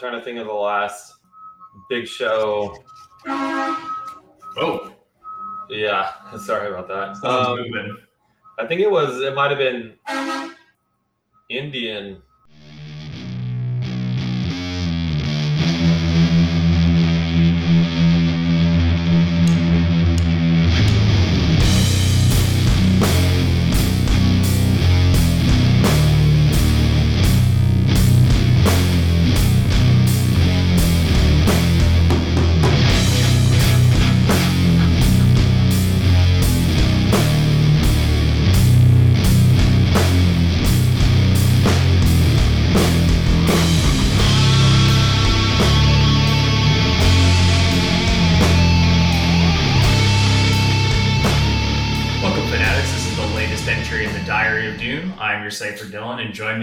trying to think of the last big show. Oh, Yeah, sorry about that. Um. I think it was. It might have been Indian.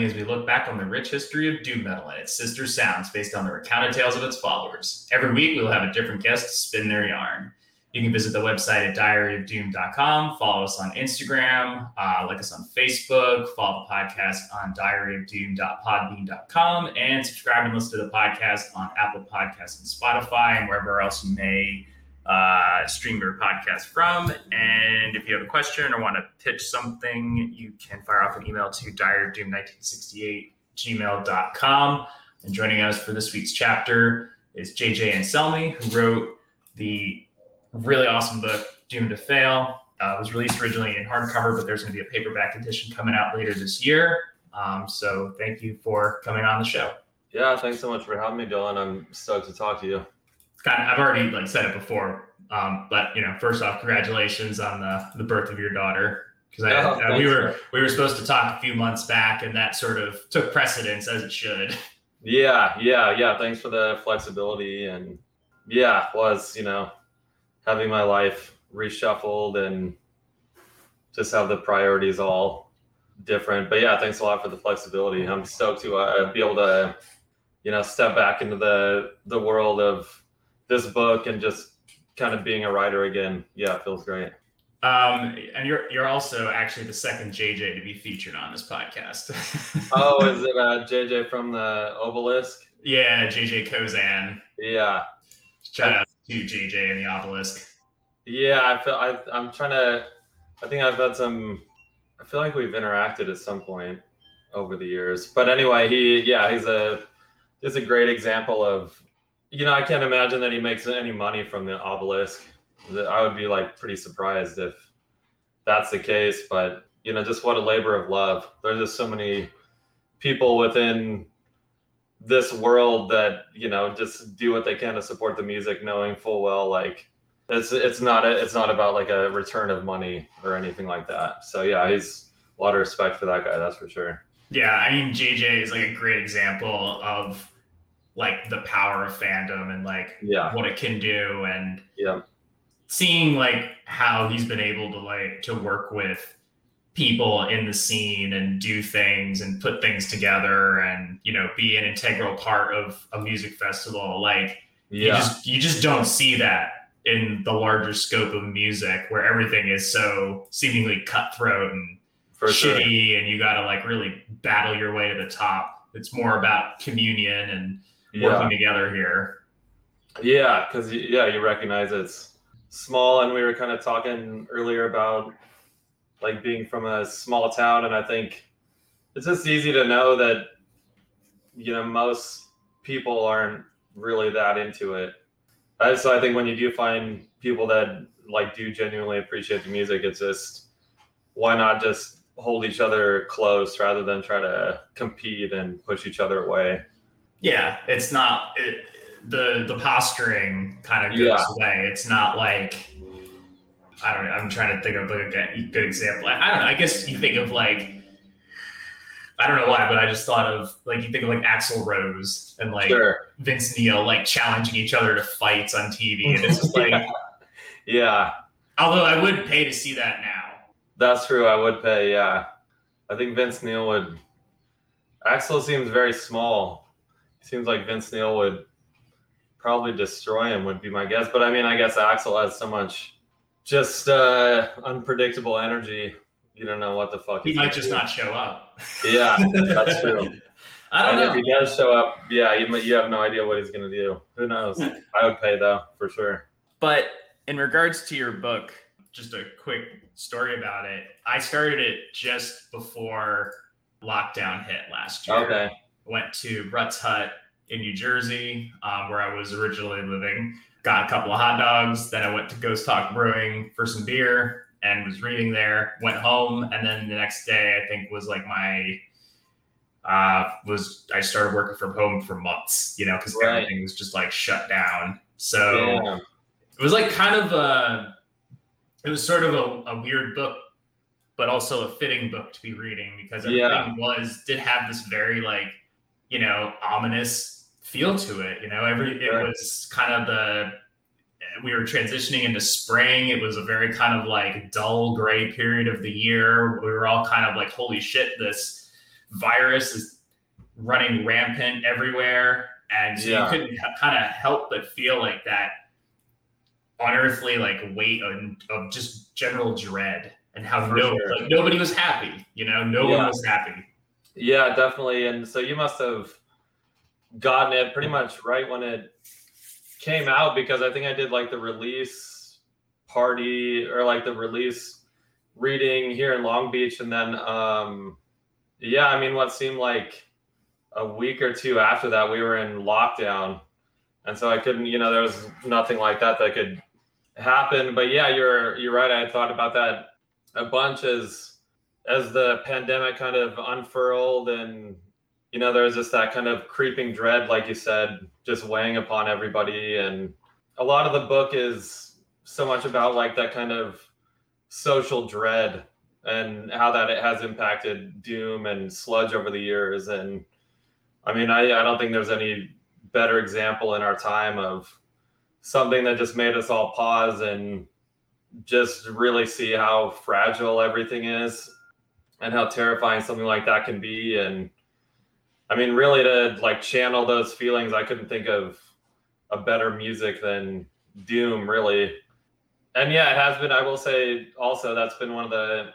As we look back on the rich history of Doom metal and its sister sounds based on the recounted tales of its followers. Every week, we'll have a different guest spin their yarn. You can visit the website at diaryofdoom.com, follow us on Instagram, uh, like us on Facebook, follow the podcast on diaryofdoom.podbean.com, and subscribe and listen to the podcast on Apple Podcasts and Spotify and wherever else you may uh, stream your podcast from. And if you have a question or want to pitch something, you can fire off an email to diaryofdoom1968 gmail.com. And joining us for this week's chapter is JJ Anselmi, who wrote the really awesome book, Doomed to Fail. Uh, it was released originally in hardcover, but there's going to be a paperback edition coming out later this year. Um, so thank you for coming on the show. Yeah, thanks so much for having me, Dylan. I'm stoked to talk to you. Kind of, I've already like said it before, um, but you know, first off, congratulations on the the birth of your daughter. Because Oh, we were we were supposed to talk a few months back, and that sort of took precedence as it should. Yeah, yeah, yeah. Thanks for the flexibility and yeah, was you know having my life reshuffled and just have the priorities all different. But yeah, thanks a lot for the flexibility. I'm stoked to uh, be able to you know step back into the the world of this book and just kind of being a writer again. Yeah, it feels great. Um, and you're you're also actually the second JJ to be featured on this podcast. Oh, is it uh, JJ from the Obelisk? yeah, JJ Koczan. Yeah, Shout out to JJ and the Obelisk. Yeah, I feel I, I'm trying to. I think I've had some. I feel like we've interacted at some point over the years. But anyway, he yeah, he's a he's a great example of. You know, I can't imagine that he makes any money from the obelisk. I would be like pretty surprised if that's the case. But you know, just what a labor of love. There's just so many people within this world that you know just do what they can to support the music, knowing full well like it's it's not a, it's not about like a return of money or anything like that. So yeah, he's a lot of respect for that guy. That's for sure. Yeah, I mean JJ is like a great example of like the power of fandom and like Yeah, what it can do and yeah, seeing like how he's been able to like to work with people in the scene and do things and put things together and you know be an integral part of a music festival. Like you just you just don't see that in the larger scope of music where everything is so seemingly cutthroat and for sure. shitty and you got to like really battle your way to the top. It's more about communion and Yeah, working together here yeah, because yeah, you recognize it's small, and we were kind of talking earlier about like being from a small town, and I think it's just easy to know that you know most people aren't really that into it. Uh, so I think when you do find people that like do genuinely appreciate the music, it's just why not just hold each other close rather than try to compete and push each other away. Yeah, it's not it, the the posturing kind of goes Yeah. away. It's not like I don't know. I'm trying to think of like a good- good example. I, I don't know. I guess you think of like I don't know why, but I just thought of like you think of like Axl Rose and like Sure. Vince Neil like challenging each other to fights on TV, and it's just like. Yeah, Although I would pay to see that now. that's true. I would pay. Yeah, I think Vince Neil would. Axl seems very small. Seems like Vince Neil would probably destroy him. Would be my guess. But I mean, I guess Axl has so much just uh, unpredictable energy. You don't know what the fuck He might just do. not show up. Yeah, that's true. I don't and know. if he does show up, yeah, you you have no idea what he's gonna do. Who knows? I would pay though for sure. But in regards to your book, just a quick story about it. I started it just before lockdown hit last year. Okay. Went to Rutt's Hut in New Jersey, um, where I was originally living. Got a couple of hot dogs. Then I went to Ghost Talk Brewing for some beer and was reading there. Went home, and then the next day, I think was like my uh, was I started working from home for months, you know, because Right. everything was just like shut down. So Yeah. it was like kind of a it was sort of a, a weird book but also a fitting book to be reading because everything Yeah. was did have this very like you know ominous feel to it you know every it was kind of the we were transitioning into spring it was a very kind of like dull gray period of the year we were all kind of like holy shit this virus is running rampant everywhere and so Yeah. you couldn't kind of help but feel like that unearthly like weight of, of just general dread and how no sure. like nobody was happy you know no Yeah. one was happy Yeah, definitely. And so you must have gotten it pretty much right when it came out because I think I did like the release party or like the release reading here in Long Beach. And then, um, yeah, I mean, what seemed like a week or two after that, we were in lockdown. And so I couldn't, you know, there was nothing like that that could happen. But yeah, you're, you're right. I thought about that a bunch as, as the pandemic kind of unfurled and you know there's just that kind of creeping dread like you said just weighing upon everybody. And a lot of the book is so much about like that kind of social dread and how that it has impacted doom and sludge over the years. And i mean i, I don't think there's any better example in our time of something that just made us all pause and just really see how fragile everything is and how terrifying something like that can be. And i mean really to like channel those feelings i couldn't think of a better music than doom really. And yeah it has been i will say also that's been one of the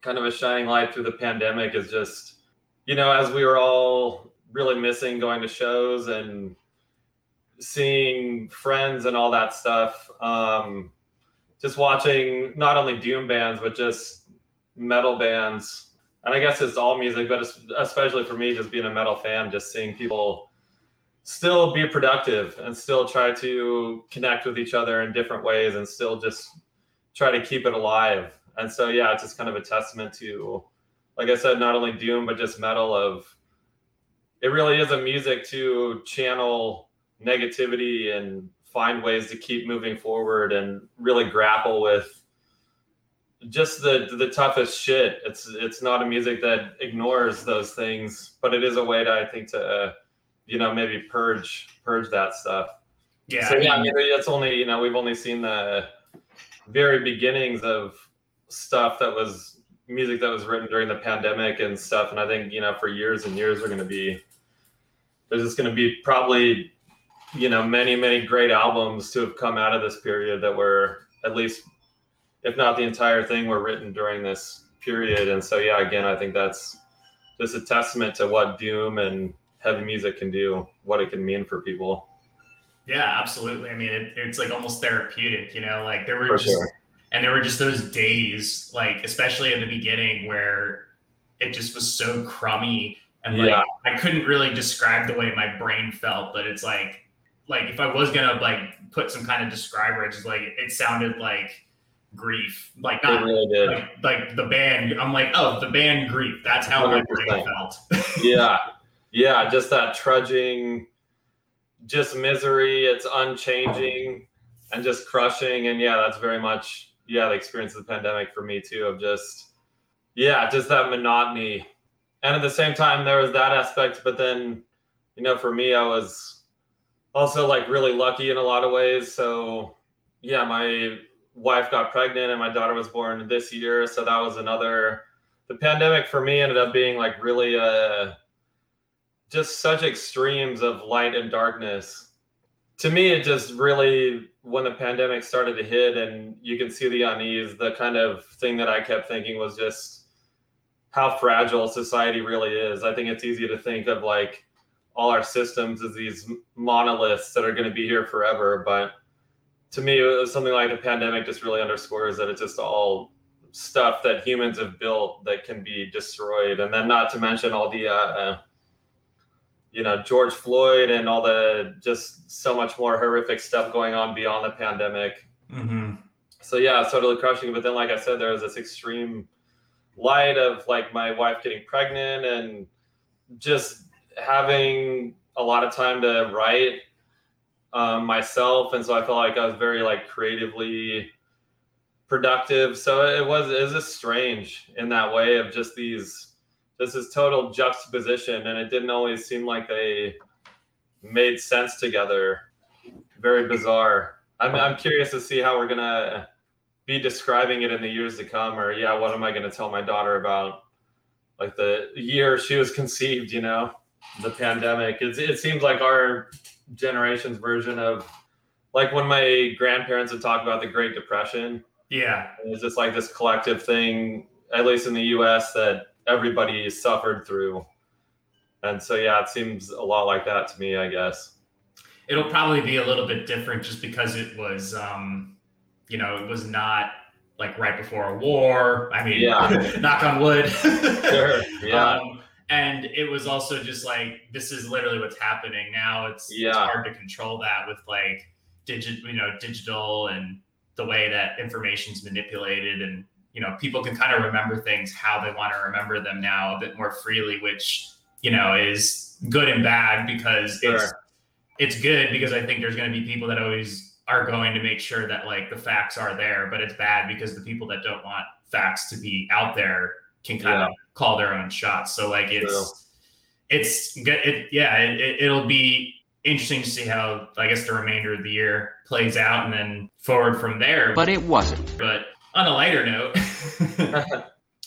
kind of a shining light through the pandemic is just you know as we were all really missing going to shows and seeing friends and all that stuff um just watching not only doom bands but just metal bands and i guess it's all music but es- especially for me just being a metal fan just seeing people still be productive and still try to connect with each other in different ways and still just try to keep it alive. And so yeah it's just kind of a testament to like i said not only doom but just metal of it really is a music to channel negativity and find ways to keep moving forward and really grapple with just the the toughest shit. It's it's not a music that ignores those things, but it is a way to I think to uh, you know maybe purge purge that stuff. yeah so yeah, I mean, mean, it's only you know we've only seen the very beginnings of stuff that was music that was written during the pandemic and stuff, and I think you know for years and years we're going to be there's just going to be probably you know many many great albums to have come out of this period that were at least if not the entire thing were written during this period. And so yeah again i think that's just a testament to what doom and heavy music can do what it can mean for people. Yeah absolutely. I mean it, it's like almost therapeutic you know like there were for just sure. and there were just those days like especially at the beginning where it just was so crummy and like Yeah. i couldn't really describe the way my brain felt but it's like like if i was gonna like put some kind of describer it's just like it sounded like grief. Like not really like, like the band. I'm like oh the band grief. That's how my brain felt. Yeah. Yeah just that trudging just misery. It's unchanging and just crushing. And yeah that's very much yeah the experience of the pandemic for me too of just yeah just that monotony. And at the same time there was that aspect but then you know for me i was also like really lucky in a lot of ways. So yeah my wife got pregnant and my daughter was born this year so that was another the pandemic for me ended up being like really uh just such extremes of light and darkness to me it just really when the pandemic started to hit and you can see the unease the kind of thing that i kept thinking was just how fragile society really is. I think it's easy to think of like all our systems as these monoliths that are going to be here forever. But to me, something like a pandemic just really underscores that it's just all stuff that humans have built that can be destroyed. And then, not to mention all the, uh, uh, you know, George Floyd and all the just so much more horrific stuff going on beyond the pandemic. Mm-hmm. So, yeah, it's totally crushing. But then, like I said, there was this extreme light of like my wife getting pregnant and just having a lot of time to write um, myself, and so I felt like I was very like creatively productive. So it was it was just strange in that way of just these this total juxtaposition, and it didn't always seem like they made sense together. Very bizarre. I'm I'm curious to see how we're gonna be describing it in the years to come, or yeah, what am I gonna tell my daughter about like the year she was conceived? You know the pandemic. It's, it seems like our generation's version of like when my grandparents would talk about the Great Depression. Yeah. It's just like this collective thing, at least in the US, that everybody suffered through. And so, yeah, it seems a lot like that to me, I guess. It'll probably be a little bit different just because it was, um, you know, it was not like right before a war. I mean, yeah. knock on wood. sure. Yeah. Um, and it was also just like this is literally what's happening now it's, yeah. it's hard to control that with like digit you know digital and the way that information's manipulated and you know people can kind of remember things how they want to remember them now a bit more freely which you know is good and bad because sure. it's it's good because i think there's going to be people that always are going to make sure that like the facts are there but it's bad because the people that don't want facts to be out there can kind yeah. of call their own shots. So like it's True. it's good. It, yeah, it, it'll be interesting to see how I guess the remainder of the year plays out and then forward from there. But it wasn't. But on a lighter note,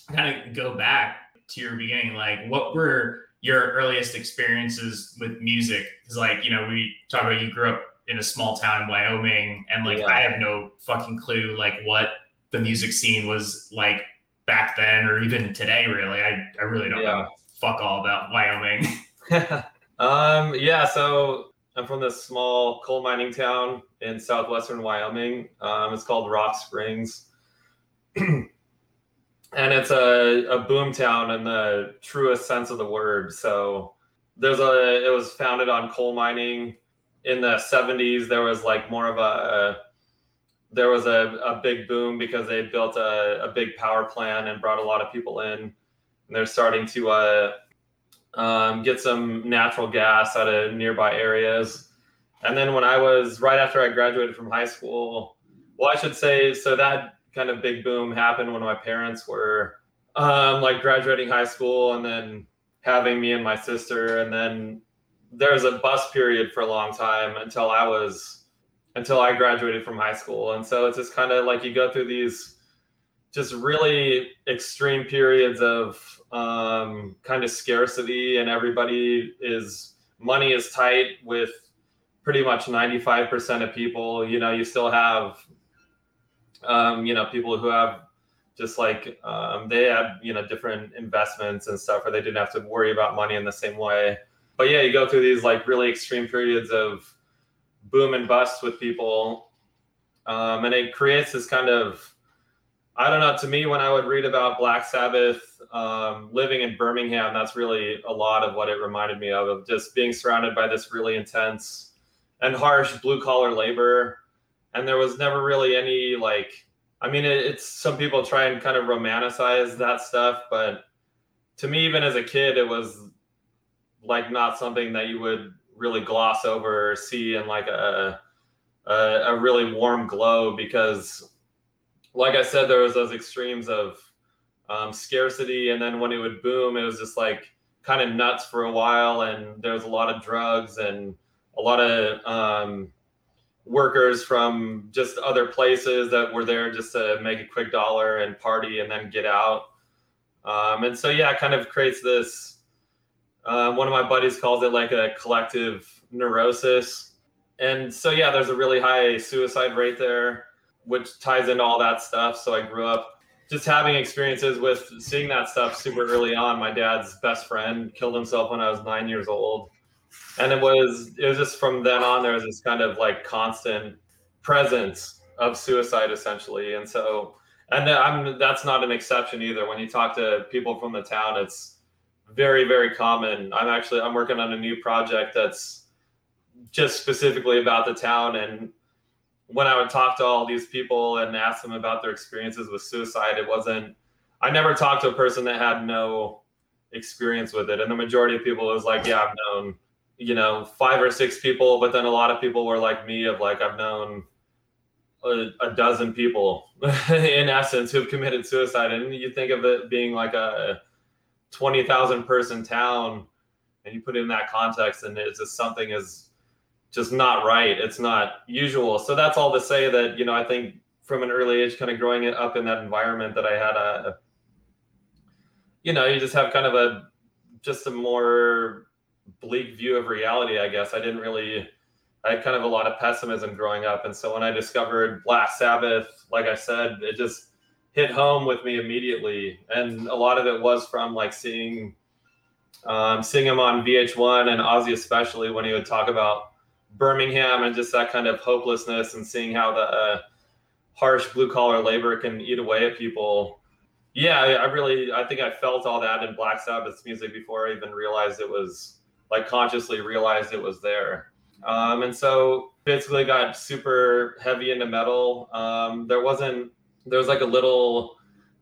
kind of go back to your beginning. Like, what were your earliest experiences with music? Because, like, you know, we talk about you grew up in a small town in Wyoming, and like, yeah. I have no fucking clue, like, what the music scene was like back then or even today really. I, I really don't yeah. know fuck all about wyoming. Um yeah so i'm from this small coal mining town in southwestern wyoming. Um, it's called rock springs. And it's a, a boom town in the truest sense of the word. So there's a it was founded on coal mining. In the 70s there was like more of a, a there was a, a big boom because they built a, a big power plant and brought a lot of people in. And they're starting to uh, um, get some natural gas out of nearby areas. And then when I was right after I graduated from high school, well, I should say, so that kind of big boom happened when my parents were um, like graduating high school and then having me and my sister. And then there was a bus period for a long time until I was until I graduated from high school. And so it's just kind of like you go through these just really extreme periods of um, kind of scarcity, and everybody is money is tight with pretty much 95% of people. You know, you still have, um, you know, people who have just like um, they have, you know, different investments and stuff, where they didn't have to worry about money in the same way. But yeah, you go through these like really extreme periods of boom and bust with people. Um, and it creates this kind of, I don't know, to me, when I would read about Black Sabbath um, living in Birmingham, that's really a lot of what it reminded me of, of just being surrounded by this really intense and harsh blue collar labor. And there was never really any like, I mean, it, it's some people try and kind of romanticize that stuff, but to me, even as a kid, it was like not something that you would really gloss over or see in like a, a, a really warm glow because like I said, there was those extremes of um, scarcity, and then when it would boom, it was just like kind of nuts for a while, and there was a lot of drugs and a lot of um, workers from just other places that were there just to make a quick dollar and party and then get out. Um, and so yeah, it kind of creates this uh, one of my buddies calls it like a collective neurosis. And so, yeah, there's a really high suicide rate there, which ties into all that stuff. So I grew up just having experiences with seeing that stuff super early on. My dad's best friend killed himself when I was nine years old, and it was it was just from then on there was this kind of like constant presence of suicide essentially, and so and I'm that's not an exception either. When you talk to people from the town, it's very very common. I'm actually I'm working on a new project that's just specifically about the town and when I would talk to all these people and ask them about their experiences with suicide, it wasn't, I never talked to a person that had no experience with it. And the majority of people was like, yeah, I've known, you know, five or six people. But then a lot of people were like me, of like, I've known a, a dozen people in essence who've committed suicide. And you think of it being like a 20,000 person town and you put it in that context and it's just something is just not right. It's not usual. So that's all to say that, you know, I think from an early age, kind of growing it up in that environment that I had a, you know, you just have kind of a, just a more bleak view of reality, I guess. I didn't really, I had kind of a lot of pessimism growing up. And so when I discovered Black Sabbath, like I said, it just hit home with me immediately. And a lot of it was from like seeing, um, seeing him on VH1 and Ozzy, especially when he would talk about Birmingham and just that kind of hopelessness and seeing how the uh, harsh blue collar labor can eat away at people. Yeah, I, I really, I think I felt all that in Black Sabbath's music before I even realized it was like consciously realized it was there. Um, and so basically got super heavy into metal. Um, there wasn't, there was like a little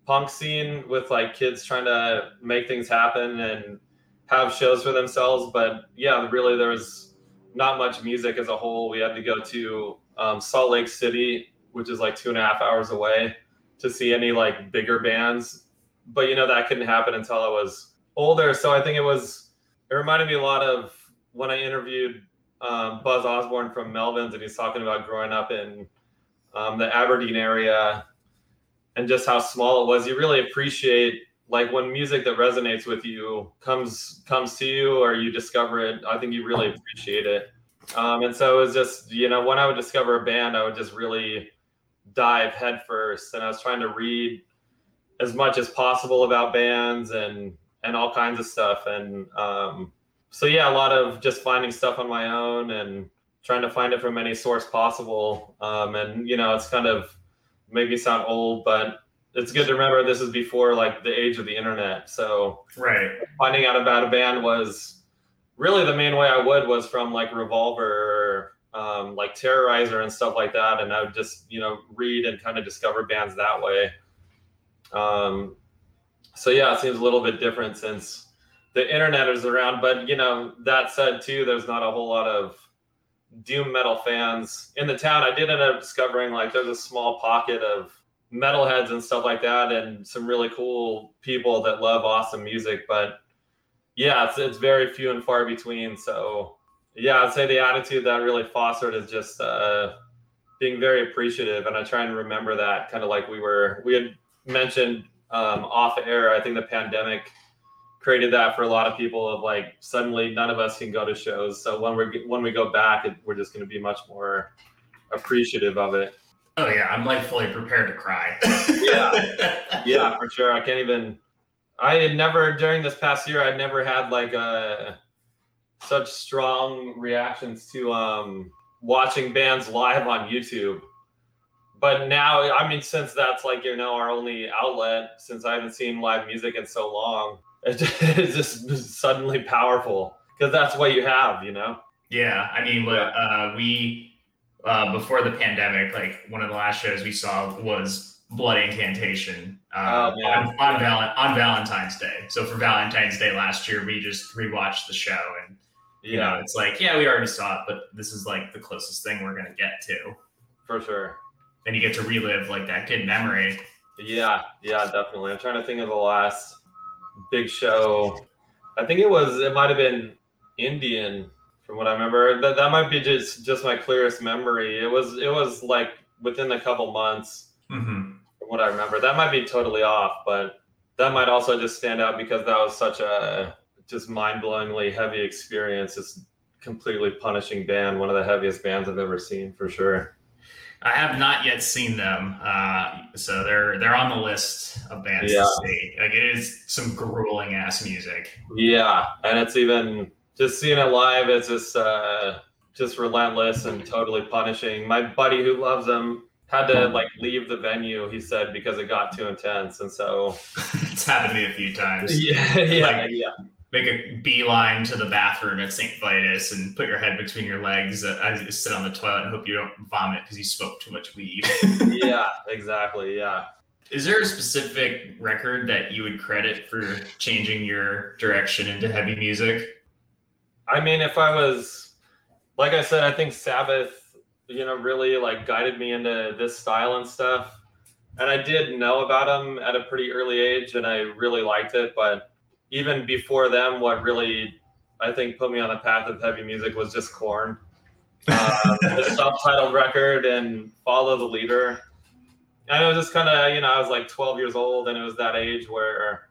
punk scene with like kids trying to make things happen and have shows for themselves. But yeah, really there was not much music as a whole. We had to go to um, Salt Lake City, which is like two and a half hours away, to see any like bigger bands. But you know that couldn't happen until I was older. So I think it was. It reminded me a lot of when I interviewed um, Buzz Osborne from Melvins, and he's talking about growing up in um, the Aberdeen area and just how small it was. You really appreciate like when music that resonates with you comes comes to you or you discover it i think you really appreciate it um, and so it was just you know when i would discover a band i would just really dive headfirst and i was trying to read as much as possible about bands and and all kinds of stuff and um, so yeah a lot of just finding stuff on my own and trying to find it from any source possible um, and you know it's kind of maybe sound old but it's good to remember this is before like the age of the internet. So right, finding out about a band was really the main way I would was from like Revolver, um, like Terrorizer and stuff like that, and I would just you know read and kind of discover bands that way. Um, so yeah, it seems a little bit different since the internet is around. But you know that said too, there's not a whole lot of doom metal fans in the town. I did end up discovering like there's a small pocket of metalheads and stuff like that, and some really cool people that love awesome music. But yeah, it's, it's very few and far between. So yeah, I'd say the attitude that really fostered is just uh, being very appreciative, and I try and remember that kind of like we were we had mentioned um, off air. I think the pandemic created that for a lot of people of like suddenly none of us can go to shows so when we when we go back it, we're just going to be much more appreciative of it Oh yeah, I'm like fully prepared to cry. yeah, yeah, for sure. I can't even. I had never during this past year. I'd never had like a uh, such strong reactions to um, watching bands live on YouTube. But now, I mean, since that's like you know our only outlet, since I haven't seen live music in so long, it's just suddenly powerful because that's what you have, you know. Yeah, I mean, uh, we uh, before the pandemic, like one of the last shows we saw was Blood Incantation uh, oh, on, on, Val- on, Valentine's Day. So for Valentine's Day last year, we just rewatched the show, and you yeah. know, it's like, yeah, we already saw it, but this is like the closest thing we're gonna get to, for sure. And you get to relive like that good memory. Yeah, yeah, definitely. I'm trying to think of the last big show. I think it was. It might have been Indian from what I remember. That that might be just just my clearest memory. It was it was like within a couple months mm-hmm. from what I remember. That might be totally off, but that might also just stand out because that was such a just mind-blowingly heavy experience. It's completely punishing band, one of the heaviest bands I've ever seen for sure. I have not yet seen them, uh, so they're they're on the list of bands Yeah. to see. Like it is some grueling ass music. Yeah, and it's even just seeing it live. It's just uh, just relentless and totally punishing. My buddy who loves them had to like leave the venue. He said because it got too intense, and so it's happened to me a few times. yeah, yeah, Like- yeah, Make a beeline to the bathroom at St. Vitus and put your head between your legs uh, as you sit on the toilet and hope you don't vomit because you smoked too much weed. yeah, exactly, yeah. Is there a specific record that you would credit for changing your direction into heavy music? I mean, if I was, like I said, I think Sabbath, you know, really like guided me into this style and stuff. And I did know about them at a pretty early age, and I really liked it. But even before them, what really I think put me on the path of heavy music was just Korn, uh, the self-titled record and Follow the Leader. And it was just kind of, you know, I was like 12 years old, and it was that age where,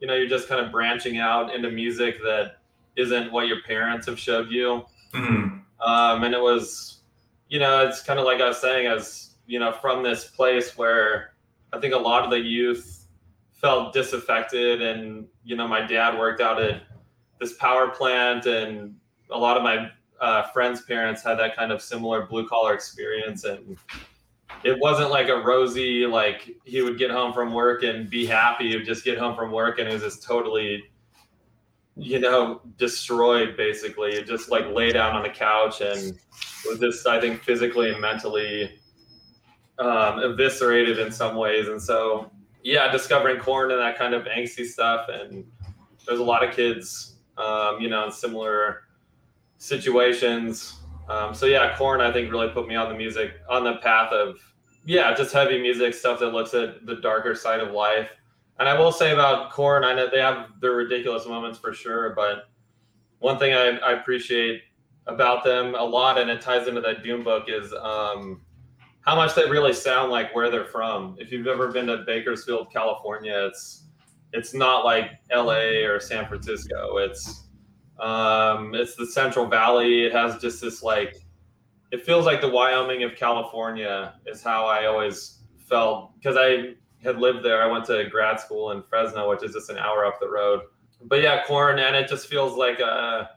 you know, you're just kind of branching out into music that isn't what your parents have showed you. Mhm. Um, and it was, you know, it's kind of like I was saying, as you know, from this place where I think a lot of the youth felt disaffected, and you know, my dad worked out at this power plant, and a lot of my uh, friends' parents had that kind of similar blue collar experience, and it wasn't like a rosy like he would get home from work and be happy. He would just get home from work, and it was just totally you know, destroyed basically. Just like lay down on the couch and was just, I think, physically and mentally um, eviscerated in some ways. And so, yeah, discovering korn and that kind of angsty stuff. And there's a lot of kids, um, you know, in similar situations. Um, so, yeah, korn, I think, really put me on the music, on the path of, yeah, just heavy music stuff that looks at the darker side of life. And I will say about Korn, I know they have their ridiculous moments for sure, but one thing I, I appreciate about them a lot, and it ties into that Doom book, is um, how much they really sound like where they're from. If you've ever been to Bakersfield, California, it's it's not like L.A. or San Francisco. It's um, it's the Central Valley. It has just this like, it feels like the Wyoming of California is how I always felt because I had lived there. I went to grad school in Fresno, which is just an hour up the road. But yeah, korn, and it just feels like a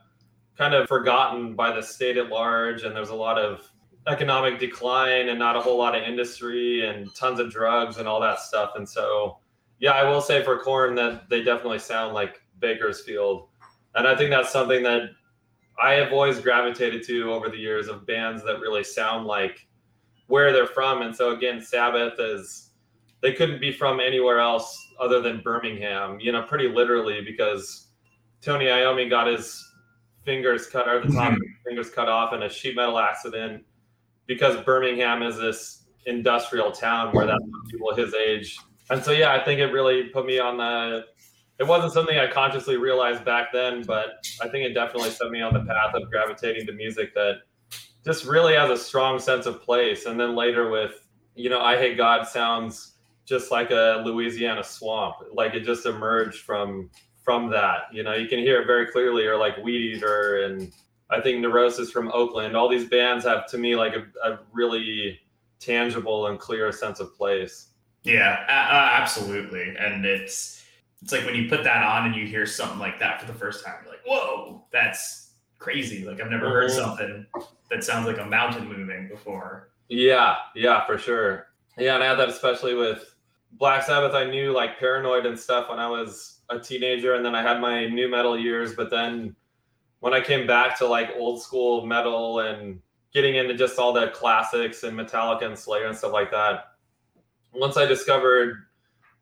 kind of forgotten by the state at large. And there's a lot of economic decline and not a whole lot of industry and tons of drugs and all that stuff. And so, yeah, I will say for korn that they definitely sound like Bakersfield. And I think that's something that I have always gravitated to over the years of bands that really sound like where they're from. And so again, Sabbath is they couldn't be from anywhere else other than Birmingham, you know, pretty literally because Tony Iommi got his fingers cut or the top mm-hmm. of his fingers cut off in a sheet metal accident because Birmingham is this industrial town where that's people his age. And so yeah, I think it really put me on the it wasn't something I consciously realized back then, but I think it definitely set me on the path of gravitating to music that just really has a strong sense of place. And then later with, you know, Eyehategod sounds just like a Louisiana swamp. Like it just emerged from from that. You know, you can hear it very clearly, or like Weedeater and I think Neurosis from Oakland. All these bands have to me like a, a really tangible and clear sense of place. Yeah, a- absolutely. And it's it's like when you put that on and you hear something like that for the first time, you're like, "Whoa, that's crazy!" Like I've never heard Mhm. something that sounds like a mountain moving before. Yeah, yeah, for sure. Yeah, and I had that especially with Black Sabbath. I knew like Paranoid and stuff when I was a teenager, and then I had my nu metal years. But then when I came back to like old school metal and getting into just all the classics and Metallica and Slayer and stuff like that, once I discovered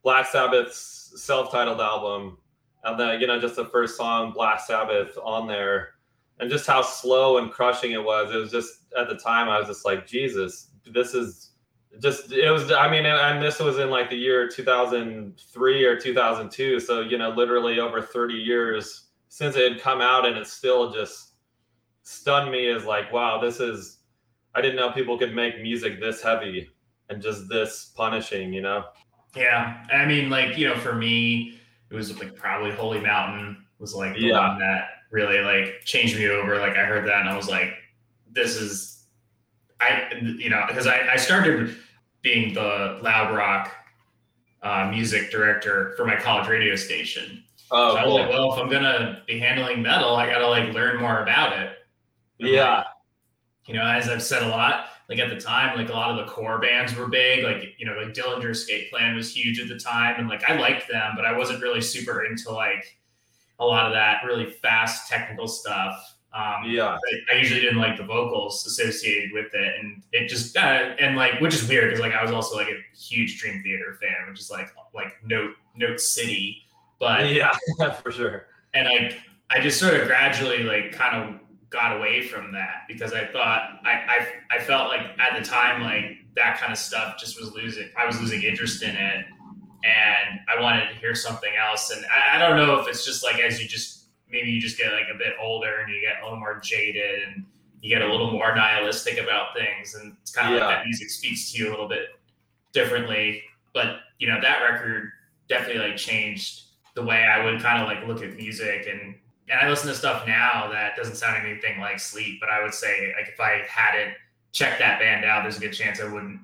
Black Sabbath's self-titled album, and then you know just the first song, Black Sabbath, on there, and just how slow and crushing it was. It was just at the time I was just like, Jesus, this is just it was. I mean, and this was in like the year 2003 or 2002, so you know, literally over 30 years since it had come out, and it still just stunned me as like, wow, this is. I didn't know people could make music this heavy and just this punishing, you know. Yeah, I mean, like you know, for me, it was like probably Holy Mountain was like the Yeah. one that really like changed me over. Like I heard that and I was like, this is I you know because I, I started being the loud rock uh, music director for my college radio station. Oh, so I was like, well, if I'm gonna be handling metal, I gotta like learn more about it. And, yeah. like, you know, as I've said a lot, like at the time, like a lot of the core bands were big. Like, you know, like Dillinger Escape Plan was huge at the time. And like I liked them, but I wasn't really super into like a lot of that really fast technical stuff. Um, Yeah. I, I usually didn't like the vocals associated with it, and it just uh, and like which is weird because like I was also like a huge Dream Theater fan, which is like like Note Note City, but yeah, for sure. and I I just sort of gradually like kind of got away from that because I thought I, I I felt like at the time like that kind of stuff just was losing I was losing interest in it and I wanted to hear something else and I, I don't know if it's just like as you just maybe you just get like a bit older and you get a little more jaded and you get a little more nihilistic about things and it's kind of Yeah. like that music speaks to you a little bit differently but you know that record definitely like changed the way I would kind of like look at music and and I listen to stuff now that doesn't sound anything like Sleep, but I would say like if I hadn't checked that band out, there's a good chance I wouldn't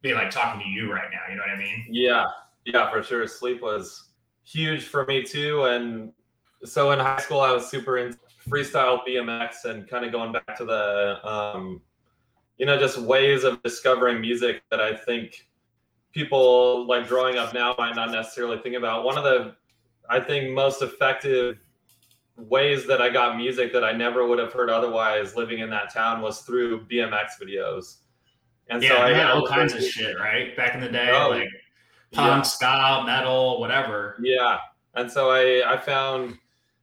be like talking to you right now. You know what I mean? Yeah, yeah, for sure. Sleep was huge for me too. And so in high school, I was super into freestyle BMX and kind of going back to the, um, you know, just ways of discovering music that I think people like growing up now might not necessarily think about. One of the, I think, most effective ways that I got music that I never would have heard otherwise living in that town was through BMX videos. And yeah, so I they had all kinds of shit, right? Back in the day, Oh, like yeah. punk, ska, metal, whatever. Yeah, and so I I found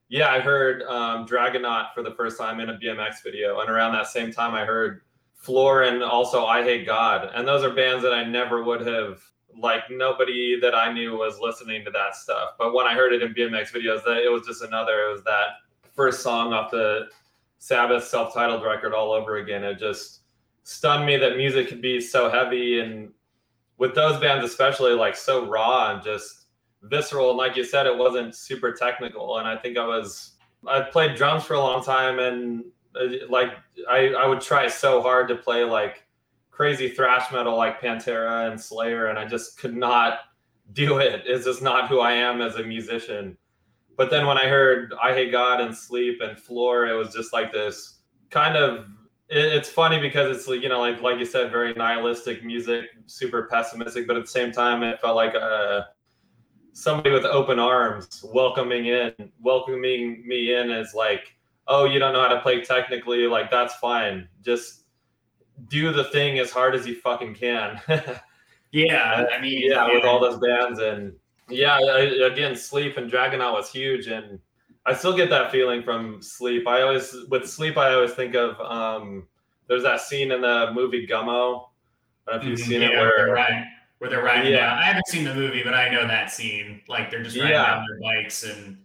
yeah I heard um, Dragonaut for the first time in a BMX video, and around that same time I heard Floor and also Eyehategod, and those are bands that I never would have like nobody that I knew was listening to that stuff. But when I heard it in BMX videos, that it was just another. It was that first song off the Sabbath self-titled record all over again. It just stunned me that music could be so heavy and with those bands especially like so raw and just visceral and like you said it wasn't super technical and i think i was i played drums for a long time and uh, like i i would try so hard to play like crazy thrash metal like pantera and slayer and i just could not do it. It's just not who i am as a musician. But then when i heard eyehategod and sleep and floor it was just like this kind of it, it's funny because it's like, you know like like you said very nihilistic music super pessimistic but at the same time it felt like uh somebody with open arms welcoming in welcoming me in as like oh you don't know how to play technically like that's fine. Just do the thing as hard as you fucking can Yeah, I mean, yeah with all those bands and yeah I, again sleep and dragonaut was huge and i still get that feeling from sleep i always with sleep i always think of um there's that scene in the movie gummo I don't know if you've Mhm, seen yeah, it where they're where riding, where they're riding Yeah. down. I haven't seen the movie, but I know that scene. Like they're just riding Yeah. down their bikes, and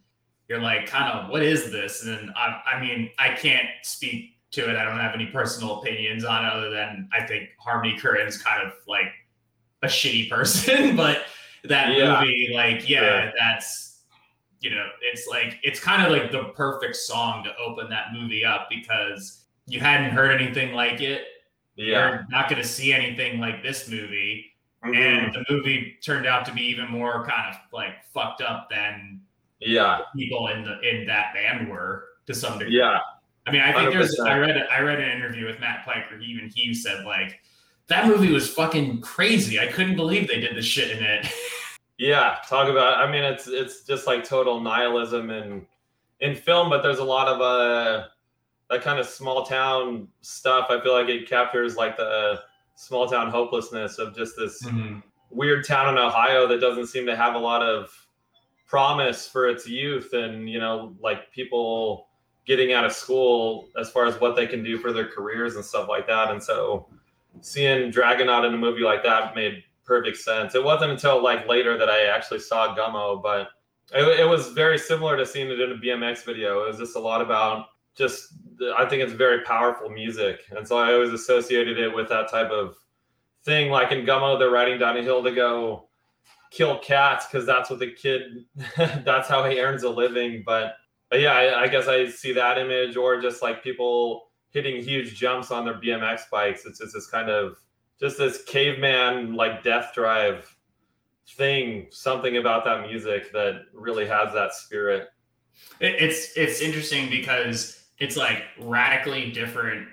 you're like, kind of, what is this? And I, I mean, I can't speak to it. I don't have any personal opinions on it, other than I think Harmony Korine's kind of like a shitty person. but that Yeah. movie, like, yeah, Sure. that's you know, it's like it's kind of like the perfect song to open that movie up because you hadn't heard anything like it yeah you're not going to see anything like this movie. Mhm. And the movie turned out to be even more kind of like fucked up than yeah people in the in that band were to some degree. yeah I mean, I think there's 100%. I read I read an interview with Matt Piker. He even he said like that movie was fucking crazy. I couldn't believe they did this shit in it. Yeah, talk about. I mean, it's it's just like total nihilism in in film, but there's a lot of uh that kind of small town stuff. I feel like it captures like the small town hopelessness of just this weird town in Ohio that doesn't seem to have a lot of promise for its youth, and you know, like people getting out of school as far as what they can do for their careers and stuff like that. And so, seeing Dragonaut in a movie like that made perfect sense. It wasn't until like later that I actually saw Gummo, but it, it was very similar to seeing it in a BMX video. It was just a lot about just I think it's very powerful music, and so I always associated it with that type of thing. Like in Gummo, they're riding down a hill to go kill cats because that's what the kid that's how he earns a living. But, but yeah, I, I guess I see that image, or just like people hitting huge jumps on their BMX bikes. It's just this kind of just this caveman like death drive thing. Something about that music that really has that spirit. It, it's it's interesting because it's like radically different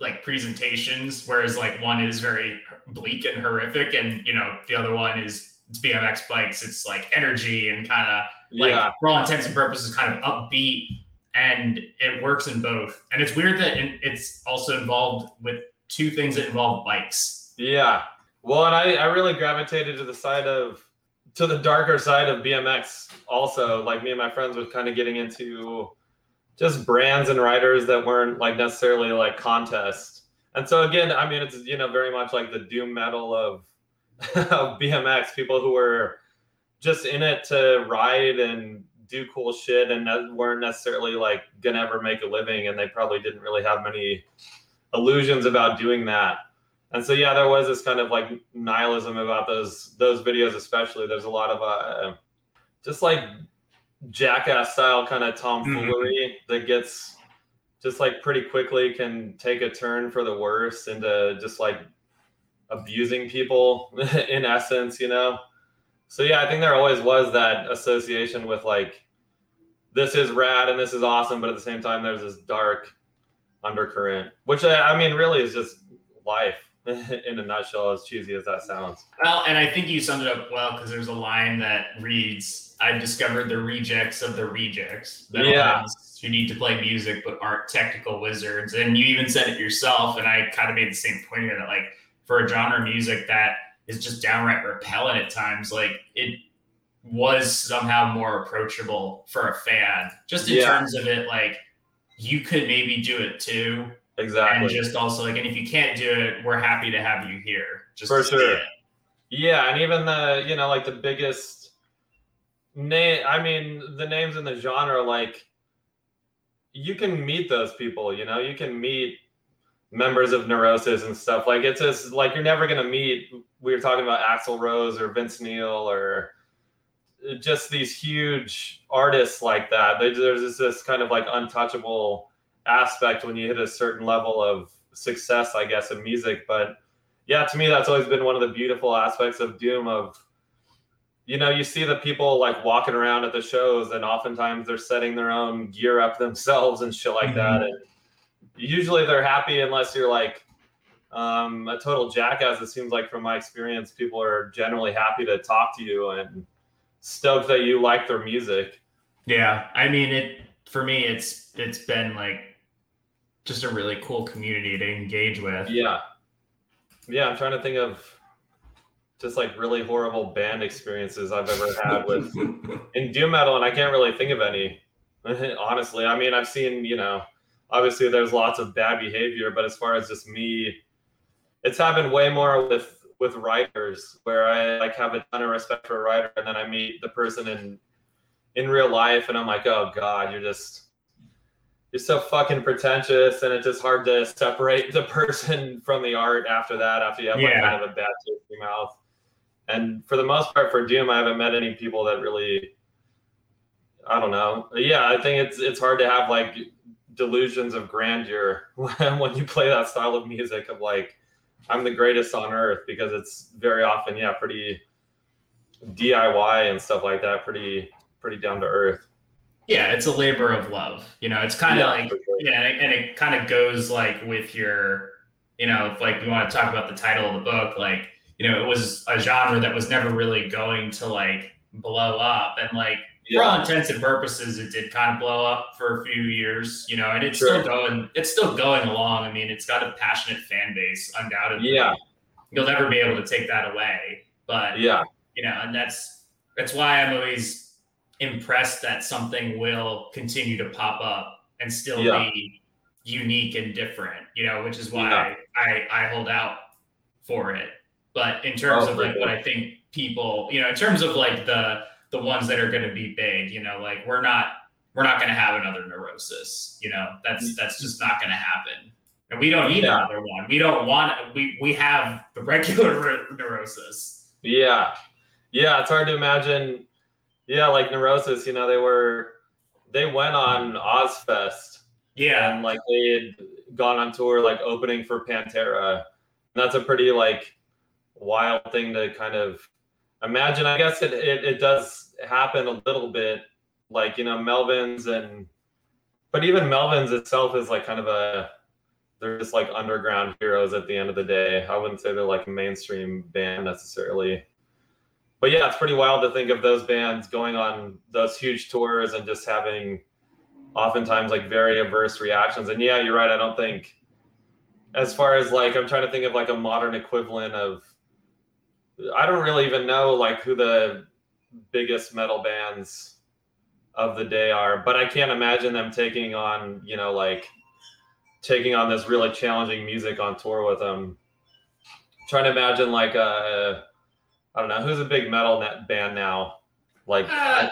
like presentations whereas like one is very bleak and horrific and you know the other one is bmx bikes it's like energy and kind of like Yeah. for all intents and purposes kind of upbeat and it works in both and it's weird that it's also involved with two things that involve bikes Yeah. Well, and I, I really gravitated to the side of to the darker side of BMX also. Like me and my friends were kind of getting into just brands and riders that weren't like necessarily like contests. And so again, I mean it's you know very much like the doom metal of, of BMX, people who were just in it to ride and do cool shit and weren't necessarily like gonna ever make a living and they probably didn't really have many illusions about doing that. And so yeah, there was this kind of like nihilism about those those videos, especially. There's a lot of uh, just like jackass style kind of tomfoolery that gets just like pretty quickly can take a turn for the worse into just like abusing people in essence, you know. So yeah, I think there always was that association with like this is rad and this is awesome, but at the same time there's this dark undercurrent, which I, I mean really is just life in a nutshell, as cheesy as that sounds. well and i think you summed it up well because there's a line that reads i've discovered the rejects of the rejects Yeah. Who need to play music but aren't technical wizards and you even said it yourself and i kind of made the same point here that like for a genre of music that is just downright repellent at times like it was somehow more approachable for a fan just in Yeah. terms of it like you could maybe do it too Exactly. and just also like and if you can't do it we're happy to have you here just For sure. it. Yeah, and even the you know like the biggest name. I mean, the names in the genre like you can meet those people. You know, you can meet members of Neurosis and stuff. Like it's just like you're never gonna meet. We were talking about Axl Rose or Vince Neil or just these huge artists like that. They, there's just this kind of like untouchable aspect when you hit a certain level of success, I guess, in music. But yeah, to me, that's always been one of the beautiful aspects of Doom. Of you know, you see the people like walking around at the shows, and oftentimes they're setting their own gear up themselves and shit like mm-hmm. that. And usually they're happy unless you're like um, a total jackass. It seems like from my experience, people are generally happy to talk to you and stoked that you like their music. Yeah, I mean it for me. It's it's been like just a really cool community to engage with. Yeah. Yeah, I'm trying to think of just like really horrible band experiences I've ever had with in doom metal, and I can't really think of any. Honestly, I mean, I've seen you know, obviously there's lots of bad behavior, but as far as just me, it's happened way more with with writers where I like have a ton of respect for a writer, and then I meet the person in in real life, and I'm like, oh god, you're just you're so fucking pretentious, and it's just hard to separate the person from the art after that. After you have like kind of a bad taste in your mouth. And for the most part, for Doom, I haven't met any people that really, I don't know. Yeah, I think it's it's hard to have like delusions of grandeur when, you play that style of music of like I'm the greatest on earth because it's very often yeah pretty DIY and stuff like that, pretty pretty down to earth. Yeah, it's a labor of love. You know, it's kind of like sure. yeah, and it, and it kind of goes like with your, you know, if like you want to talk about the title of the book, like you know, it was a genre that was never really going to like blow up, and like for all intents and purposes, it did kind of blow up for a few years, you know, and it's Sure. still going. It's still going along. I mean, it's got a passionate fan base, undoubtedly. Yeah. you'll never be able to take that away. But yeah, you know, and that's that's why I'm always impressed that something will continue to pop up and still Yeah. be unique and different. You know, which is why Yeah. I I hold out for it. But in terms Oh, of like what I think people, you know, in terms of like the the ones that are going to be big, you know, like we're not we're not going to have another neurosis. You know, that's mm-hmm. that's just not going to happen. And we don't need Yeah. another one. We don't want. We we have the regular neurosis. Yeah. Yeah, it's hard to imagine. Yeah, like Neurosis, you know, they were they went on Ozzfest Yeah. And like they had gone on tour, like opening for Pantera. And that's a pretty like wild thing to kind of imagine. I guess it, it, it does happen a little bit, like, you know, Melvins and, but even Melvins itself is like kind of a, they're just like underground heroes at the end of the day. I wouldn't say they're like a mainstream band necessarily. But yeah, it's pretty wild to think of those bands going on those huge tours and just having oftentimes like very averse reactions. And yeah, you're right. I don't think as far as like I'm trying to think of like a modern equivalent of I don't really even know like who the biggest metal bands of the day are, but I can't imagine them taking on, you know, like taking on this really challenging music on tour with them. trying to imagine like a I don't know who's a big metal net band now, like Uh,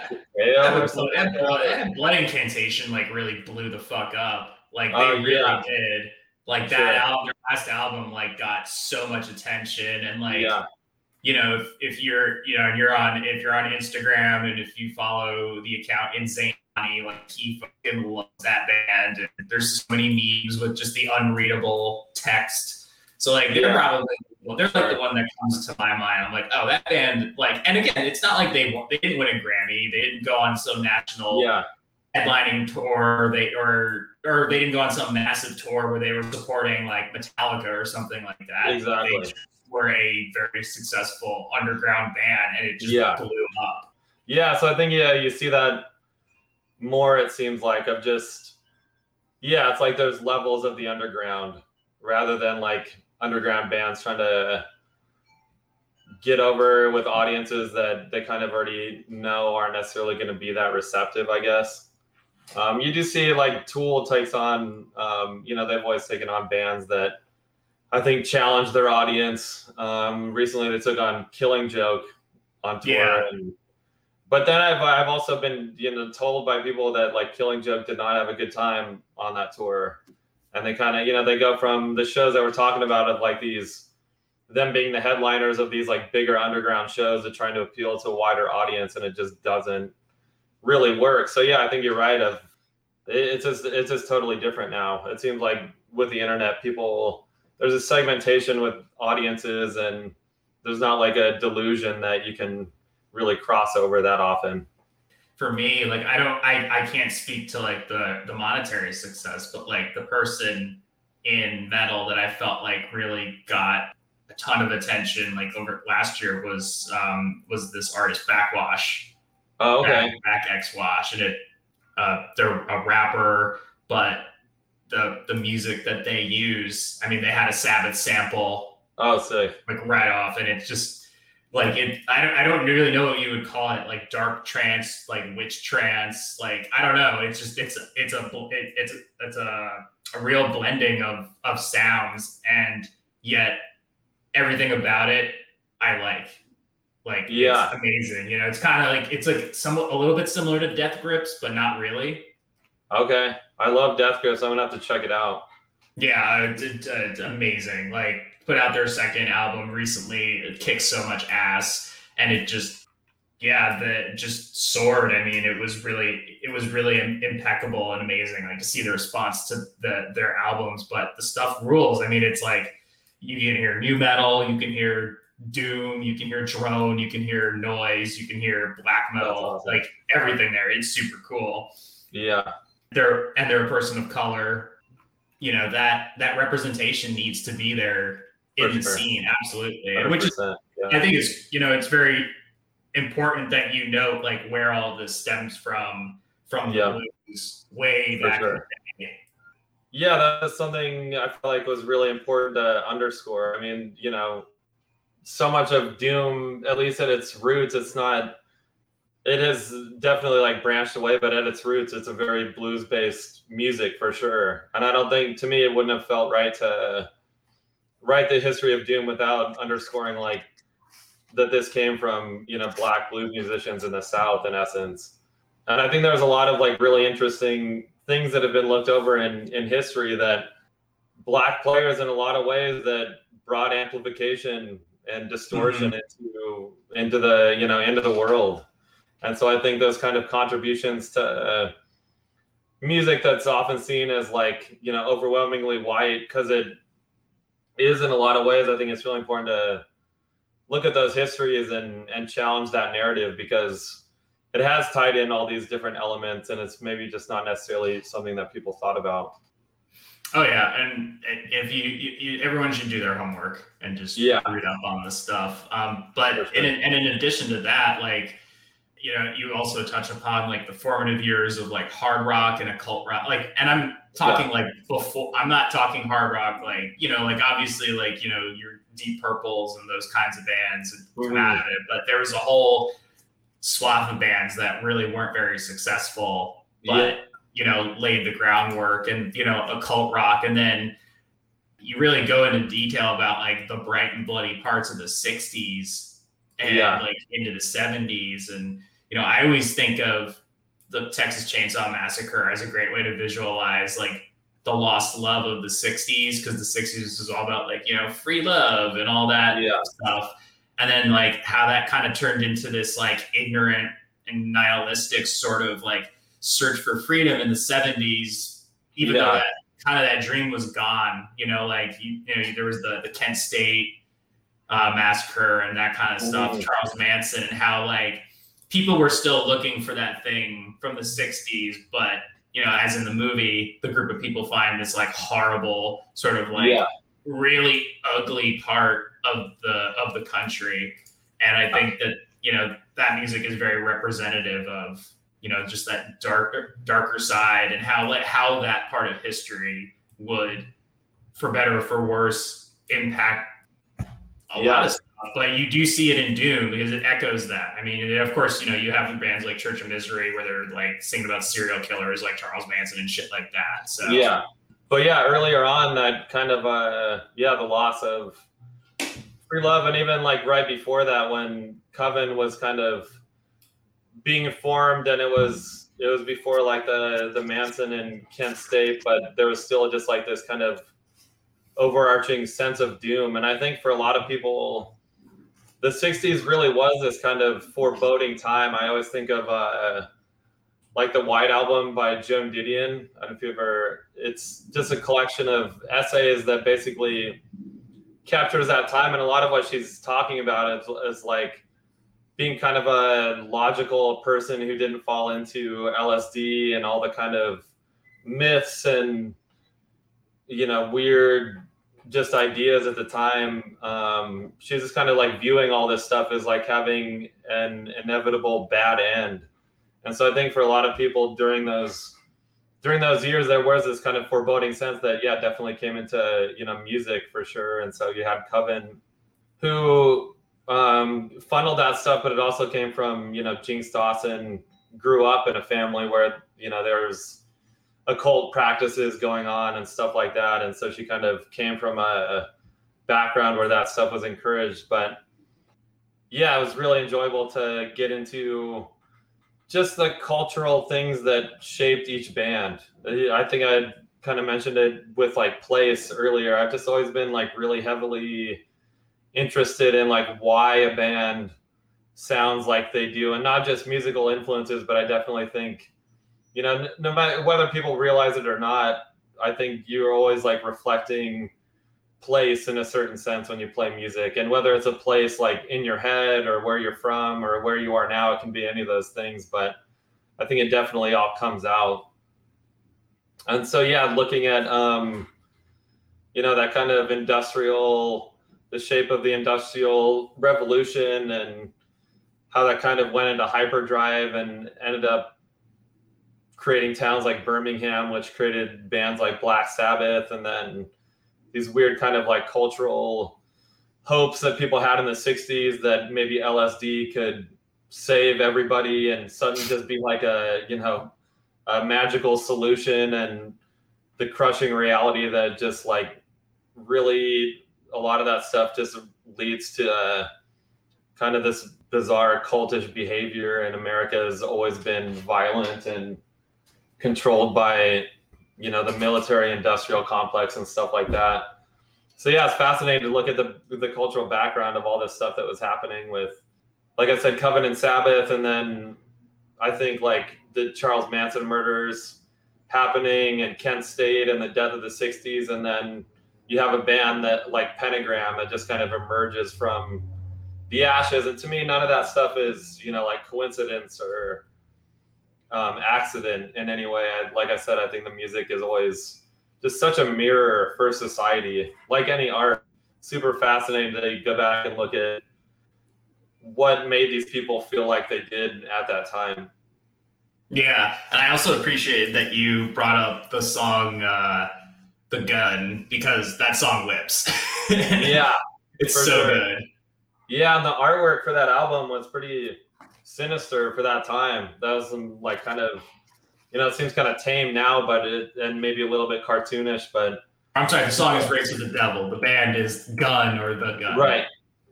or something. blood, that. and blood incantation like really blew the fuck up. Like they Oh, really yeah. did. Like Sure. that album, their last album, like got so much attention, and like yeah, you know, if, if you're you know you're on if you're on Instagram and if you follow the account Insane Money, like he fucking loves that band, and there's so many memes with just the unreadable text. So like they're Yeah. probably well, they're like the one that comes to my mind. I'm like, oh, that band, like, and again, it's not like they won- they didn't win a Grammy, they didn't go on some national yeah, headlining tour, they or or they didn't go on some massive tour where they were supporting like Metallica or something like that. Exactly. They were a very successful underground band, and it just Yeah. blew up. yeah. So I think yeah, you see that more. It seems like of just yeah, it's like those levels of the underground rather than like underground bands trying to get over with audiences that they kind of already know aren't necessarily going to be that receptive, I guess. Um, you do see like Tool takes on, um, you know, they've always taken on bands that I think challenge their audience. Um, recently, they took on Killing Joke on tour, Yeah. and but then I've I've also been you know told by people that like Killing Joke did not have a good time on that tour, and they kind of you know they go from the shows that we're talking about of like these them being the headliners of these like bigger underground shows to trying to appeal to a wider audience, and it just doesn't really work. So yeah, I think you're right. Of it's just it's just totally different now. It seems like with the internet, people there's a segmentation with audiences, and there's not like a delusion that you can really cross over that often. For me, like I don't, I I can't speak to like the the monetary success, but like the person in metal that I felt like really got a ton of attention like over last year was um was this artist Backwash. Oh, okay. back, back X Wash, and it uh, they're a rapper, but the the music that they use, I mean, they had a Sabbath sample Oh, sick. like right off, and it's just like it. I don't I don't really know what you would call it, like dark trance, like witch trance, like I don't know. It's just it's a it's a it, it's a, it's a a real blending of of sounds, and yet everything about it I like. Like Yeah. it's amazing. You know, it's kind of like it's like some a little bit similar to Death Grips, but not really. Okay. I love Death Grips. I'm gonna have to check it out. Yeah, it's, it's, uh, amazing. Like put out their second album recently. It kicks so much ass, and it just yeah, the just soared. I mean, it was really it was really impeccable and amazing. Like to see the response to the their albums, but the stuff rules. I mean, it's like you can hear nu metal, you can hear doom, you can hear drone, you can hear noise, you can hear black metal, awesome. like everything there. It's super cool Yeah. They're and they're a person of color you know that that representation needs to be there in For the sure. scene absolutely which is Yeah. i think it's you know it's very important that you note like where all this stems from from the Yeah. blues way For back sure. Yeah, that's something I feel like was really important to underscore. I mean, you know, so much of Doom, at least at its roots, it's not. It has definitely like branched away, but at its roots, it's a very blues-based music for sure. And I don't think, to me, it wouldn't have felt right to write the history of Doom without underscoring like that this came from you know black blues musicians in the South, in essence. And I think there's a lot of like really interesting things that have been looked over in in history that black players in a lot of ways that brought amplification and distortion mm-hmm. into into the you know into the world and so i think those kind of contributions to uh, music that's often seen as like you know overwhelmingly white because it is in a lot of ways. I think it's really important to look at those histories and and challenge that narrative because it has tied in all these different elements and it's maybe just not necessarily something that people thought about. Oh yeah, and if you, you, you, everyone should do their homework and just yeah. read up on this stuff. Um, but sure. in, and in addition to that, like you know, you also touch upon like the formative years of like hard rock and occult rock, like, and I'm talking yeah. like before. I'm not talking hard rock, like you know, like obviously, like you know, your Deep Purples and those kinds of bands mm-hmm. come out of it, but there was a whole swath of bands that really weren't very successful, but. Yeah you know, laid the groundwork and, you know, occult rock. And then you really go into detail about like the bright and bloody parts of the 60s and yeah. like into the 70s. And, you know, I always think of the Texas Chainsaw Massacre as a great way to visualize like the lost love of the 60s because the 60s was all about like, you know, free love and all that yeah. stuff. And then like how that kind of turned into this like ignorant and nihilistic sort of like search for freedom in the 70s, even yeah. though that kind of that dream was gone, you know, like, you, you know, there was the, the Kent State uh, massacre and that kind of stuff, mm. Charles Manson, and how like people were still looking for that thing from the 60s, but you know, as in the movie, the group of people find this like horrible sort of like yeah. really ugly part of the of the country. And I think that, you know, that music is very representative of you know just that darker darker side and how how that part of history would for better or for worse impact a yeah. lot of stuff but you do see it in doom because it echoes that. I mean of course you know you have bands like church of misery where they're like singing about serial killers like charles manson and shit like that so. Yeah. But yeah earlier on that kind of uh yeah the loss of free love and even like right before that when coven was kind of being formed, and it was it was before like the the Manson and Kent State, but there was still just like this kind of overarching sense of doom. And I think for a lot of people, the '60s really was this kind of foreboding time. I always think of uh, like the White Album by Joan Didion. I don't know if you ever. It's just a collection of essays that basically captures that time, and a lot of what she's talking about is, is like being kind of a logical person who didn't fall into LSD and all the kind of myths and you know weird just ideas at the time. Um, she was just kind of like viewing all this stuff as like having an inevitable bad end. And so I think for a lot of people during those during those years, there was this kind of foreboding sense that yeah, definitely came into you know music for sure. And so you had Coven, who um, funneled that stuff, but it also came from you know Jinx Dawson grew up in a family where you know there was occult practices going on and stuff like that, and so she kind of came from a, background where that stuff was encouraged. But yeah, it was really enjoyable to get into just the cultural things that shaped each band. I think I kind of mentioned it with like place earlier. I've just always been like really heavily interested in like why a band sounds like they do and not just musical influences but i definitely think you know no matter whether people realize it or not i think you're always like reflecting place in a certain sense when you play music. And whether it's a place like in your head or where you're from or where you are now it can be any of those things but i think it definitely all comes out. And so yeah looking at um you know that kind of industrial the shape of the industrial revolution and how that kind of went into hyperdrive and ended up creating towns like Birmingham, which created bands like Black Sabbath, and then these weird kind of like cultural hopes that people had in the 60s that maybe LSD could save everybody and suddenly just be like a, you know, a magical solution and the crushing reality that just like really a lot of that stuff just leads to uh, kind of this bizarre cultish behavior and america has always been violent and controlled by you know the military industrial complex and stuff like that so yeah it's fascinating to look at the the cultural background of all this stuff that was happening with like i said coven and sabbath and then i think like the charles manson murders happening and Kent State and the death of the 60s. And then you have a band that like Pentagram that just kind of emerges from the ashes. And to me, none of that stuff is, you know, like coincidence or um, accident in any way. I, like I said, I think the music is always just such a mirror for society. Like any art, super fascinating to go back and look at what made these people feel like they did at that time. Yeah, and I also appreciate that you brought up the song uh, "The Gun" because that song whips. yeah, it's so sure. good. Yeah, and the artwork for that album was pretty sinister for that time. That was some like kind of, you know, it seems kind of tame now, but it and maybe a little bit cartoonish. But I'm sorry, the song is "Race of the Devil." The band is Gun or the Gun. Right,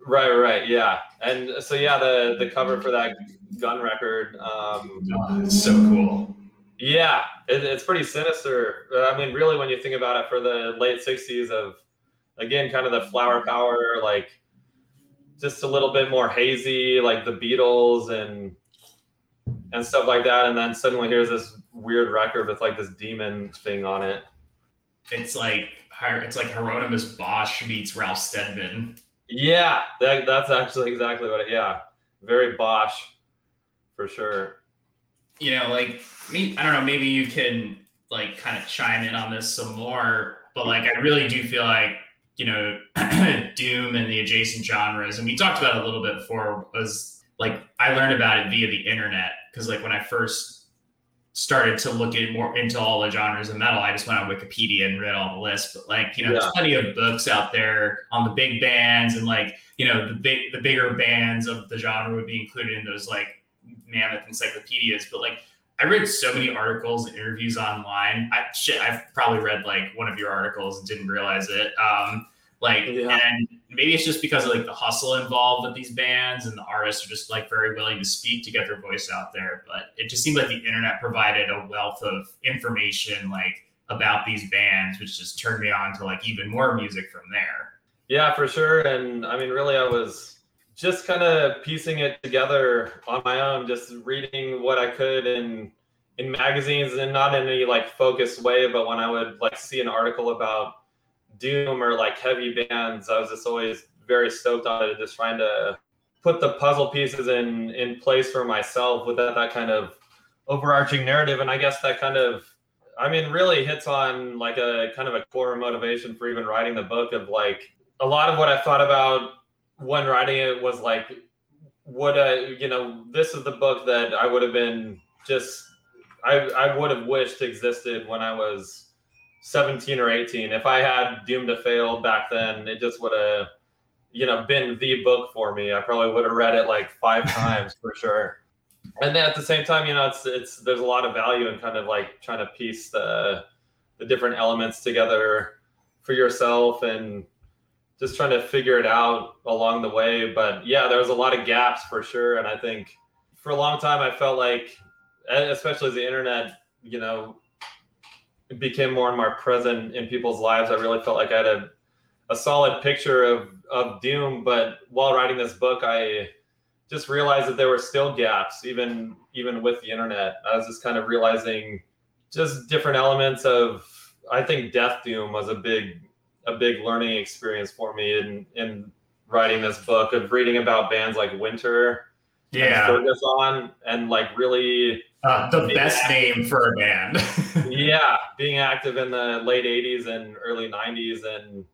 right, right. Yeah, and so yeah, the the cover for that Gun record. Um, oh, it's so cool. Yeah, it, it's pretty sinister. I mean, really, when you think about it, for the late '60s, of again, kind of the flower power, like just a little bit more hazy, like the Beatles and and stuff like that. And then suddenly here's this weird record with like this demon thing on it. It's like it's like Hieronymus Bosch meets Ralph Steadman. Yeah, that, that's actually exactly what it. Yeah, very Bosch, for sure. You know, like me. I don't know. Maybe you can like kind of chime in on this some more. But like, I really do feel like you know, Doom and the adjacent genres. And we talked about it a little bit before was like I learned about it via the internet because like when I first started to look at more into all the genres of metal, I just went on Wikipedia and read all the lists. But like, you know, yeah. there's plenty of books out there on the big bands and like, you know, the big the bigger bands of the genre would be included in those like mammoth encyclopedias. But like I read so many articles and interviews online. I shit, I've probably read like one of your articles and didn't realize it. Um, like, yeah. and maybe it's just because of like the hustle involved with these bands and the artists are just like very willing to speak to get their voice out there. But it just seemed like the internet provided a wealth of information like about these bands, which just turned me on to like even more music from there. Yeah, for sure. And I mean, really, I was just kind of piecing it together on my own, just reading what I could in in magazines and not in any like focused way, but when I would like see an article about doom or like heavy bands, I was just always very stoked on it, just trying to put the puzzle pieces in in place for myself with that, that kind of overarching narrative. And I guess that kind of I mean really hits on like a kind of a core motivation for even writing the book of like a lot of what I thought about when writing it was like would I, you know, this is the book that I would have been just, I, I would have wished existed when I was 17 or 18. If I had Doomed to Fail back then, it just would have, you know, been the book for me. I probably would have read it like five times for sure. And then at the same time, you know, it's, it's, there's a lot of value in kind of like trying to piece the, the different elements together for yourself and, just trying to figure it out along the way. But yeah, there was a lot of gaps for sure. And I think for a long time, I felt like, especially as the internet, you know, became more and more present in people's lives, I really felt like I had a, a solid picture of, of doom. But while writing this book, I just realized that there were still gaps, even even with the internet. I was just kind of realizing just different elements of I think death doom was a big a big learning experience for me in in writing this book of reading about bands like Winter, yeah, Ferguson, and like really uh, the best active. name for a band. yeah, being active in the late '80s and early '90s, and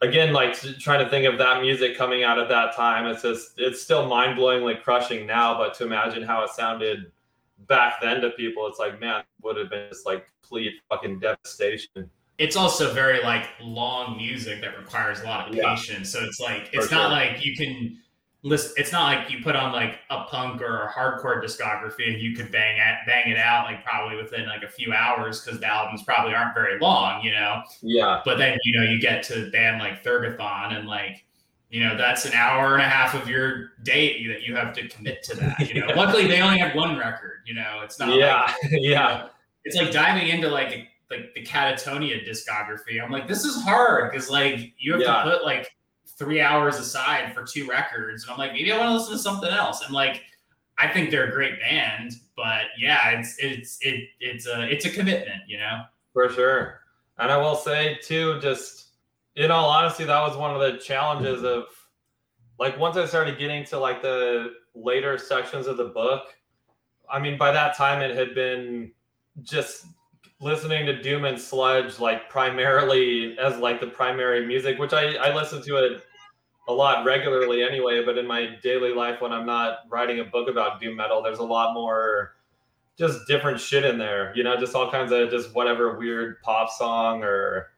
again, like trying to think of that music coming out at that time. It's just it's still mind blowingly crushing now, but to imagine how it sounded back then to people, it's like man, would have been just like complete fucking devastation it's also very like long music that requires a lot of patience. So it's like it's For not sure. like you can list. It's not like you put on like a punk or a hardcore discography and you could bang at bang it out like probably within like a few hours because the albums probably aren't very long, you know. Yeah. But then you know you get to a band like Thergothon and like you know that's an hour and a half of your day that you have to commit to that. You know, yeah. luckily they only have one record. You know, it's not. Yeah. Like, yeah. You know, it's like diving into like like the Catatonia discography. I'm like, this is hard because like you have yeah. to put like three hours aside for two records, and I'm like, maybe I want to listen to something else. And like, I think they're a great band, but but yeah, it's it's it it's a it's a commitment, you know. For sure, and I will say too, just in all honesty, that was one of the challenges of like once I started getting to like the later sections of the book. I mean, by that time it had been just listening to Doom and Sludge like primarily as like the primary music, which I I listen to it a lot regularly anyway. But in my daily life, when I'm not writing a book about doom metal, there's a lot more just different shit in there. You know, just all kinds of just whatever weird pop song or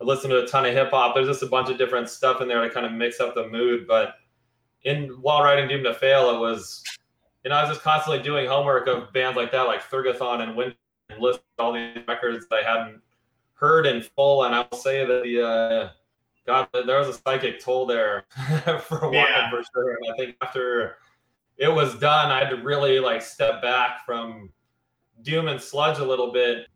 I listen to a ton of hip hop. There's just a bunch of different stuff in there to kind of mix up the mood. But in while writing Doomed to Fail, it was you know I was just constantly doing homework of bands like that, like Thergothon and Wind, and list all these records that I hadn't heard in full. And I'll say that the uh, God, there was a psychic toll there for a while yeah. for sure. And I think after it was done, I had to really like step back from Doom and Sludge a little bit.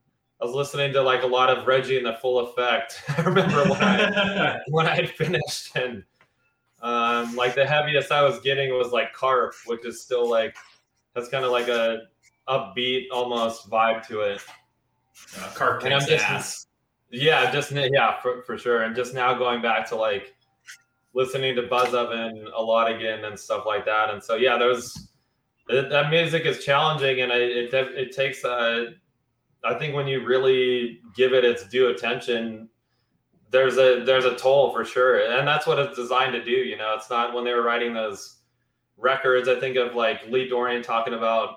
I was listening to like a lot of Reggie and the Full Effect. I remember when I when I had finished, and um, like the heaviest I was getting was like Karp, which is still like that's kind of like a upbeat almost vibe to it. Uh, and I'm just, ass. Yeah, just yeah, for, for sure. And just now going back to like listening to Buzzov-en a lot again and stuff like that. And so yeah, there's that music is challenging, and it it, it takes uh, I think when you really give it its due attention, there's a there's a toll for sure, and that's what it's designed to do. You know, it's not when they were writing those records. I think of like Lee Dorrian talking about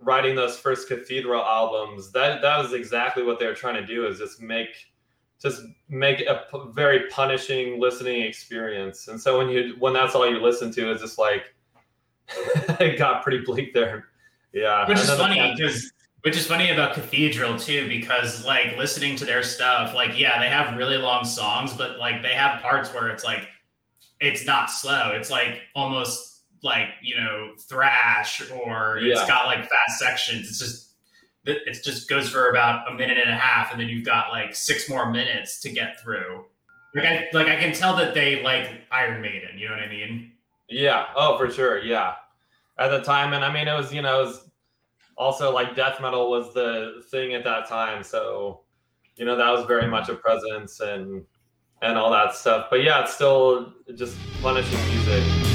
writing those first Cathedral albums. That that was exactly what they were trying to do is just make just make a p- very punishing listening experience. And so when you when that's all you listen to, it's just like it got pretty bleak there. Yeah, which is funny because which is funny about Cathedral too, because like listening to their stuff, like yeah, they have really long songs, but like they have parts where it's like it's not slow. It's like almost like you know thrash or yeah. it's got like fast sections. It's just it just goes for about a minute and a half, and then you've got like six more minutes to get through. Like I like I can tell that they like Iron Maiden. You know what I mean? Yeah. Oh, for sure. Yeah. At the time, and I mean, it was you know, it was also like death metal was the thing at that time, so you know that was very much a presence and and all that stuff. But yeah, it's still just punishing music.